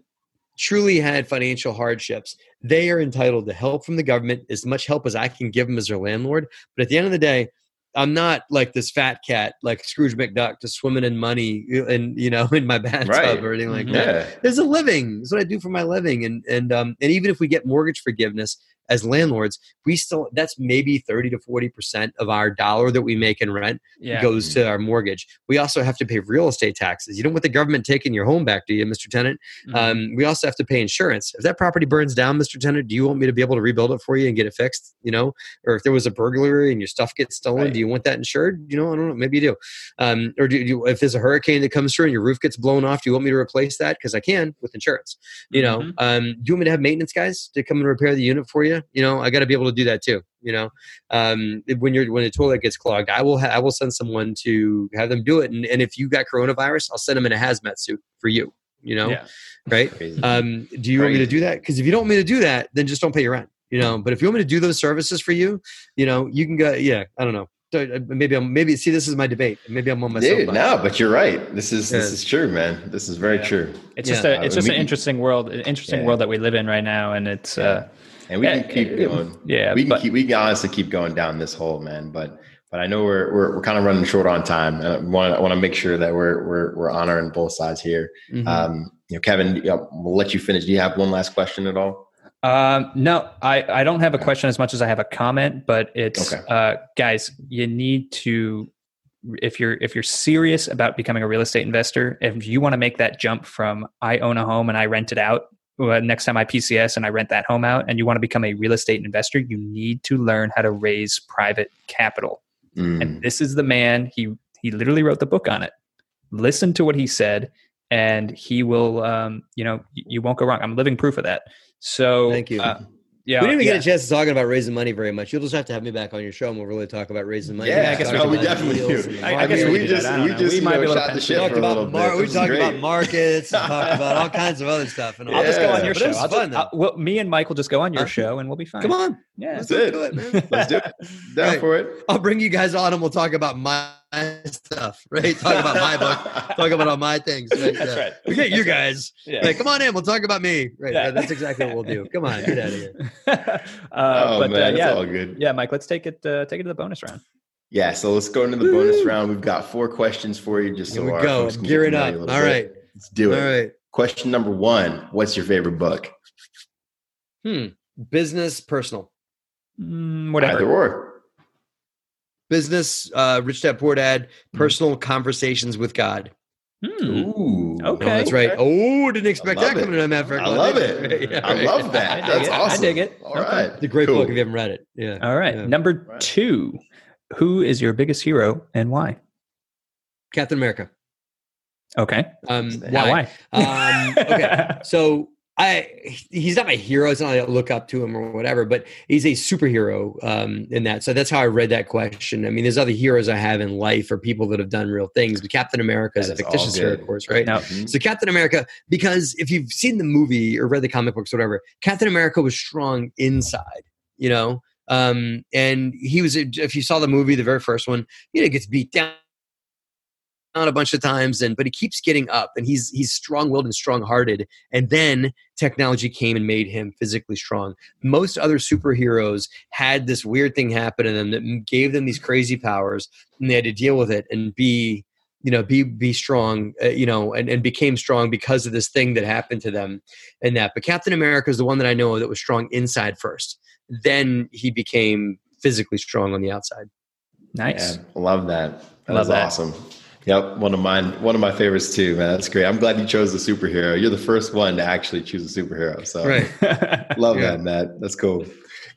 truly had financial hardships, they are entitled to help from the government, as much help as I can give them as their landlord. But at the end of the day. I'm not like this fat cat, like Scrooge McDuck, just swimming in money and you know <laughs> in my bathtub Right. or anything like Mhm. that Yeah. there's a living. That's what I do for my living. And and um and even if we get mortgage forgiveness as landlords, we still that's maybe 30 to 40 percent of our dollar that we make in rent yeah. goes to our mortgage. We also have to pay real estate taxes. You don't want the government taking your home back, do you, Mr. Tenant? Mhm. Um, we also have to pay insurance. If that property burns down, Mr. Tenant, do you want me to be able to rebuild it for you and get it fixed? You know, or if there was a burglary and your stuff gets stolen, Right. do you want that insured? You know, I don't know. Maybe you do. Um, or do you, if there's a hurricane that comes through and your roof gets blown off, do you want me to replace that? Because I can with insurance. You know, Mhm. um, do you want me to have maintenance guys to come and repair the unit for you? You know, I got to be able to do that too. You know, um, when you're when the toilet gets clogged, I will ha- I will send someone to have them do it. And, and if you got coronavirus, I'll send them in a hazmat suit for you. You know, Yeah. right? Crazy. Um, do you want me to do that? Because if you don't want me to do that, then just don't pay your rent. You know, but if you want me to do those services for you, you know, you can go. Yeah, I don't know. Uh, Maybe I'm. Maybe see, this is my debate. Maybe I'm on my Dude, soapbox. no, but you're right. This is this is true, man. This is very Yeah. true. It's just a it's just mean, an interesting world, an interesting Yeah. world that we live in right now, and it's uh, And we can keep going. yeah, we can but- keep we can honestly keep going down this hole, man. But but I know we're we're, we're kind of running short on time, and I want I want to make sure that we're we're we're honoring both sides here. Mhm. Um, you know, Kevin, you know, we'll let you finish. Do you have one last question at all? Um, no, I, I don't have a question as much as I have a comment, but it's Okay. uh, guys, you need to if you're if you're serious about becoming a real estate investor, if you want to make that jump from I own a home and I rent it out well, next time I PCS and I rent that home out, and you want to become a real estate investor, you need to learn how to raise private capital. Mm. And this is the man. He he literally wrote the book on it. Listen to what he said, and he will. Um, you know, you, you won't go wrong. I'm living proof of that. So Thank you. uh, yeah, we didn't even yeah. get a chance to talk about raising money very much. You'll just have to have me back on your show, and we'll really talk about raising money. Yeah, I guess we we definitely do. I- I I guess we we just we just We might know, be able to shot the shit talked for a little about mar- bit. we talked about markets, <laughs> and talked about all kinds of other stuff. And all I'll just go on your But show. it was fun, just, though. I'll, well, me and Mike will just go on your Huh? show, and we'll be fine. Come on, Yeah. That's Let's it. do it, man. <laughs> Let's do it. <laughs> Down Right. for it. I'll bring you guys on and we'll talk about my stuff, right? Talk about my book, <laughs> talk about all my things. Right? That's Yeah. right. We get you guys. Yeah. Like, come on in, we'll talk about me. Right. Yeah. Yeah, that's exactly what we'll do. Come on, get out of here. uh, oh but man, uh, it's yeah, all good. yeah, Mike, let's take it. Uh, take it to the bonus round. Yeah, so let's go into the bonus round. We've got four questions for you. Just so Here we our go. folks I'm can get gearing to know up. you a All little right. let's do it. All right. Question number one: What's your favorite book? Hmm. Business, personal. Mm, Either whatever. or. Business, uh, Rich Dad Poor Dad, Mm-hmm. personal conversations with God. Hmm. Ooh, Oh, Okay. that's right. Oh, didn't expect that coming it. in Matt I love it. <laughs> Yeah, I love that. <laughs> I dig That's it. I awesome. dig it. All Okay. right, It's a great Cool. book if you haven't read it. Yeah. All right. Yeah. Number Right. two. Who is your biggest hero and why? Captain America. Okay. Um, why? Why? Um, okay. <laughs> So I he's not my hero. It's not like I look up to him or whatever, but he's a superhero um, in that. So that's how I read that question. I mean, there's other heroes I have in life or people that have done real things, but Captain America is That a fictitious hero, of course, right? No. Mhm. So Captain America, because if you've seen the movie or read the comic books, or whatever, Captain America was strong inside, you know, um, and he was. If you saw the movie, the very first one, you know, he gets beat down a bunch of times, and but he keeps getting up, and he's he's strong willed and strong hearted, and then technology came and made him physically strong. Most other superheroes had this weird thing happen to them that gave them these crazy powers, and they had to deal with it and be you know be be strong uh, you know and, and became strong because of this thing that happened to them and that but captain america is the one that i know that was strong inside first then he became physically strong on the outside Nice. Yeah, love that. That Love was that. awesome. Yep, one of mine, one of my favorites too, man. That's great. I'm glad you chose the superhero. You're the first one to actually choose a superhero. So right <laughs> love Yeah. that, Matt. That's cool.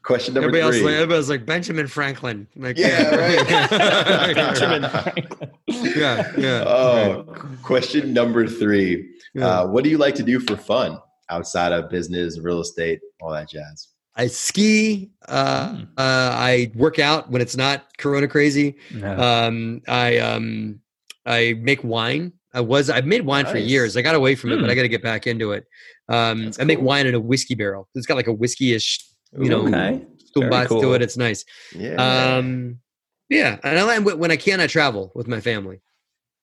Question number everybody else, three. like, everybody was like benjamin franklin like Yeah, right. <laughs> Benjamin <laughs> Franklin. yeah yeah oh, question number three. Yeah. Uh, what do you like to do for fun outside of business, real estate, all that jazz? i ski uh, Hmm. uh, i work out when it's not corona crazy No. um, i um, i make wine i was i've made wine for years i got away from it but i got to get back into it um, That's i make cool. wine in a whiskey barrel it's got like a whiskey-ish you know okay. Very cool. to it it's nice Yeah. um, yeah and I, when i can i travel with my family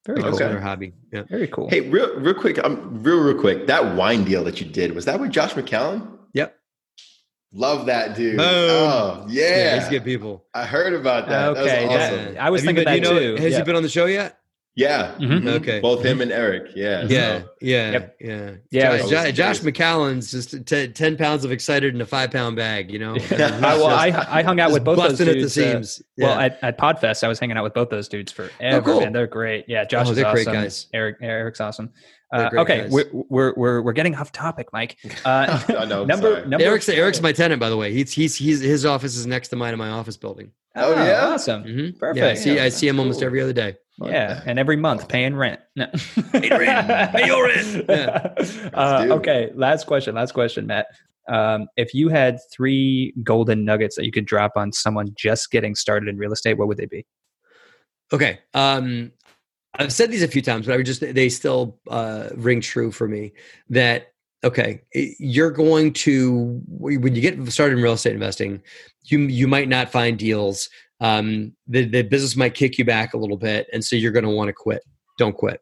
Very That's cool. Okay. another hobby yeah Very cool. hey, real, real quick, um, real, real quick. That wine deal that you did was that with Josh McCallan? Yep. Love that dude. Boom. Oh yeah, he's good people I heard about that. Okay, that was that- awesome. I was Have thinking been- that you know- too. has Yeah. he been on the show yet yeah. Mhm. Mhm. Okay. Both him and Eric. Yeah. yeah so- yeah Yep. yeah Yeah, Jo- it josh amazing. mccallan's just t- 10 pounds of excited in a five pound bag you know <laughs> I I, well, I, just- I hung out with both those busting at the dudes. uh, seams Well, at, at Podfest, I was hanging out with both those dudes forever. cool. Man, they're great. Yeah, Josh Oh, is awesome. great guys. Eric, Eric's awesome. Uh, okay, we're, we're we're we're getting off topic, Mike. <laughs> Uh, <laughs> I know, number sorry. number. Eric's Eric's my tenant, by the way. He's he's he's his office is next to mine in my office building. Oh, yeah? awesome. Mm-hmm. Perfect. Yeah, I see, I see him that's almost every other day. Yeah, and every month paying rent. No. Pay rent. <laughs> Pay your rent. <laughs> Yeah. Uh, okay, last question. Last question, Matt. Um, if you had three golden nuggets that you could drop on someone just getting started in real estate, what would they be? Okay. Um, I've said these a few times, but I would just they still uh, ring true for me. That okay, you're going to when you get started in real estate investing, you you might not find deals. Um, the the business might kick you back a little bit, and so you're going to want to quit. Don't quit.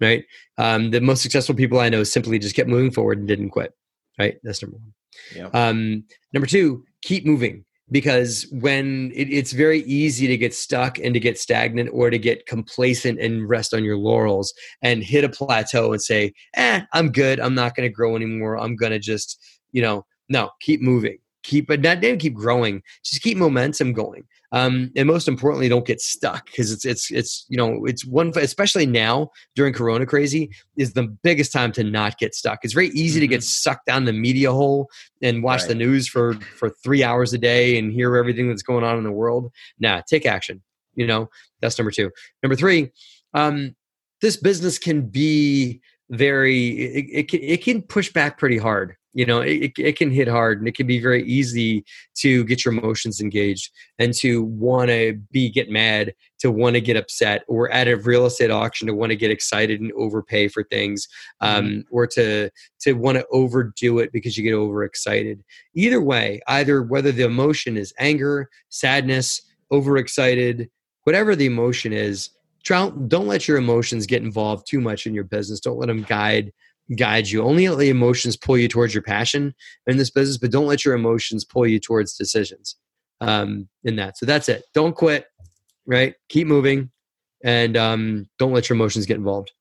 Right. Um, the most successful people I know simply just kept moving forward and didn't quit. Right. That's number one. Um, number two, keep moving because when it, it's very easy to get stuck and to get stagnant or to get complacent and rest on your laurels and hit a plateau and say, eh, I'm good. I'm not going to grow anymore. I'm going to just, you know, no, keep moving. Keep but not even keep growing. Just keep momentum going. Um, and most importantly, don't get stuck because it's it's it's you know it's one especially now during Corona crazy is the biggest time to not get stuck. It's very easy to get sucked down the media hole and watch the news for for three hours a day and hear everything that's going on in the world. Nah, take action. You know that's number two. Number three, um, this business can be very it, it, can, it can push back pretty hard you know it, it can hit hard and it can be very easy to get your emotions engaged and to want to be get mad to want to get upset or at a real estate auction to want to get excited and overpay for things um, mm-hmm. or to to want to overdo it because you get overexcited either way either whether the emotion is anger sadness overexcited whatever the emotion is don't let your emotions get involved too much in your business. Don't let them guide guide you. Only let the emotions pull you towards your passion in this business, but don't let your emotions pull you towards decisions um, in that. So that's it. Don't quit. Right. Keep moving, and um, don't let your emotions get involved.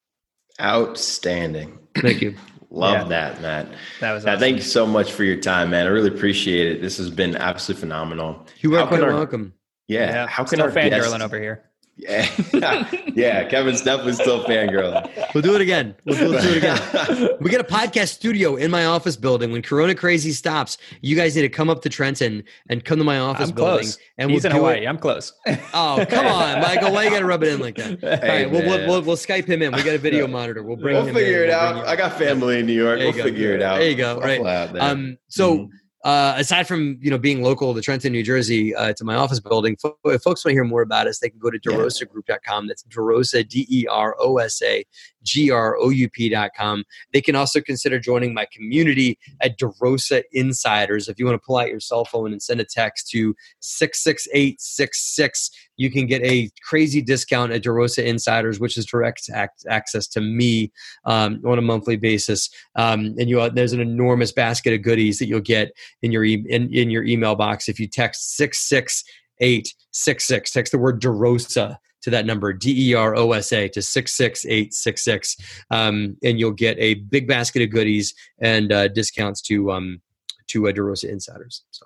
Outstanding. Thank you. <clears throat> Love yeah. that, Matt. That was awesome. thank you so much for your time, man. I really appreciate it. This has been absolutely phenomenal. You are quite welcome. Yeah. yeah. How can Still our fangirling over here? Yeah, <laughs> yeah. Kevin's definitely still fangirling. We'll do it again. We'll do, we'll do it again. we get a podcast studio in my office building. When Corona Crazy stops, you guys need to come up to Trenton and come to my office I'm building. Close. And He's we'll in Hawaii. It. I'm close. Oh, come on, Michael. Why you got to rub it in like that? Hey, All right, we'll, we'll, we'll, we'll, Skype him in. We got a video <laughs> monitor. We'll bring. We'll figure in. it out. I got family in New York. We'll figure it out. There you go. Right. Um. So. Mm-hmm uh, aside from you know being local to Trenton, New Jersey, uh, to my office building, if folks want to hear more about us, they can go to derosagroup.com. That's Derosa, D E R O S A G R O U P.com. They can also consider joining my community at DeRosa Insiders. If you want to pull out your cell phone and send a text to 66866, you can get a crazy discount at DeRosa Insiders, which is direct access to me um, on a monthly basis. Um, and you there's an enormous basket of goodies that you'll get in your e- in, in your email box if you text 66866. Text the word DeRosa to that number d-e-r-o-s-a to 66866 um, and you'll get a big basket of goodies and uh, discounts to um, to uh, DeRosa insiders. So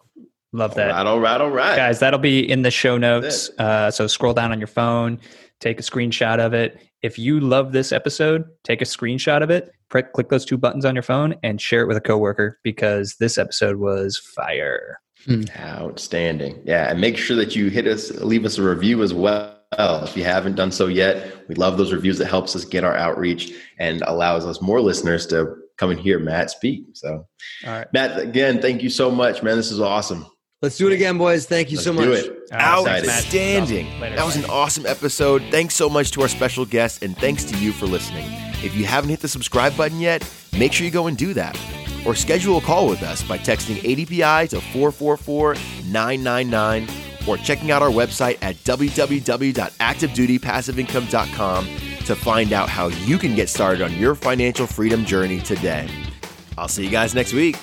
love that. All right all right all right. Guys that'll be in the show notes. uh, so scroll down on your phone take a screenshot of it. If you love this episode take a screenshot of it click, click those two buttons on your phone and share it with a coworker because this episode was fire. Hmm. outstanding. Yeah and make sure that you hit us leave us a review as well well. Oh, if you haven't done so yet, we love those reviews. It helps us get our outreach and allows us more listeners to come and hear Matt speak. So, all right. Matt, again, thank you so much, man. This is awesome. Let's do it again, boys. Thank you Let's so much. Do it. Outstanding. that was an awesome episode. Thanks so much to our special guest, and thanks to you for listening. If you haven't hit the subscribe button yet, make sure you go and do that. Or schedule a call with us by texting ADPI to 444 999 or checking out our website at www.activedutypassiveincome.com to find out how you can get started on your financial freedom journey today. I'll see you guys next week.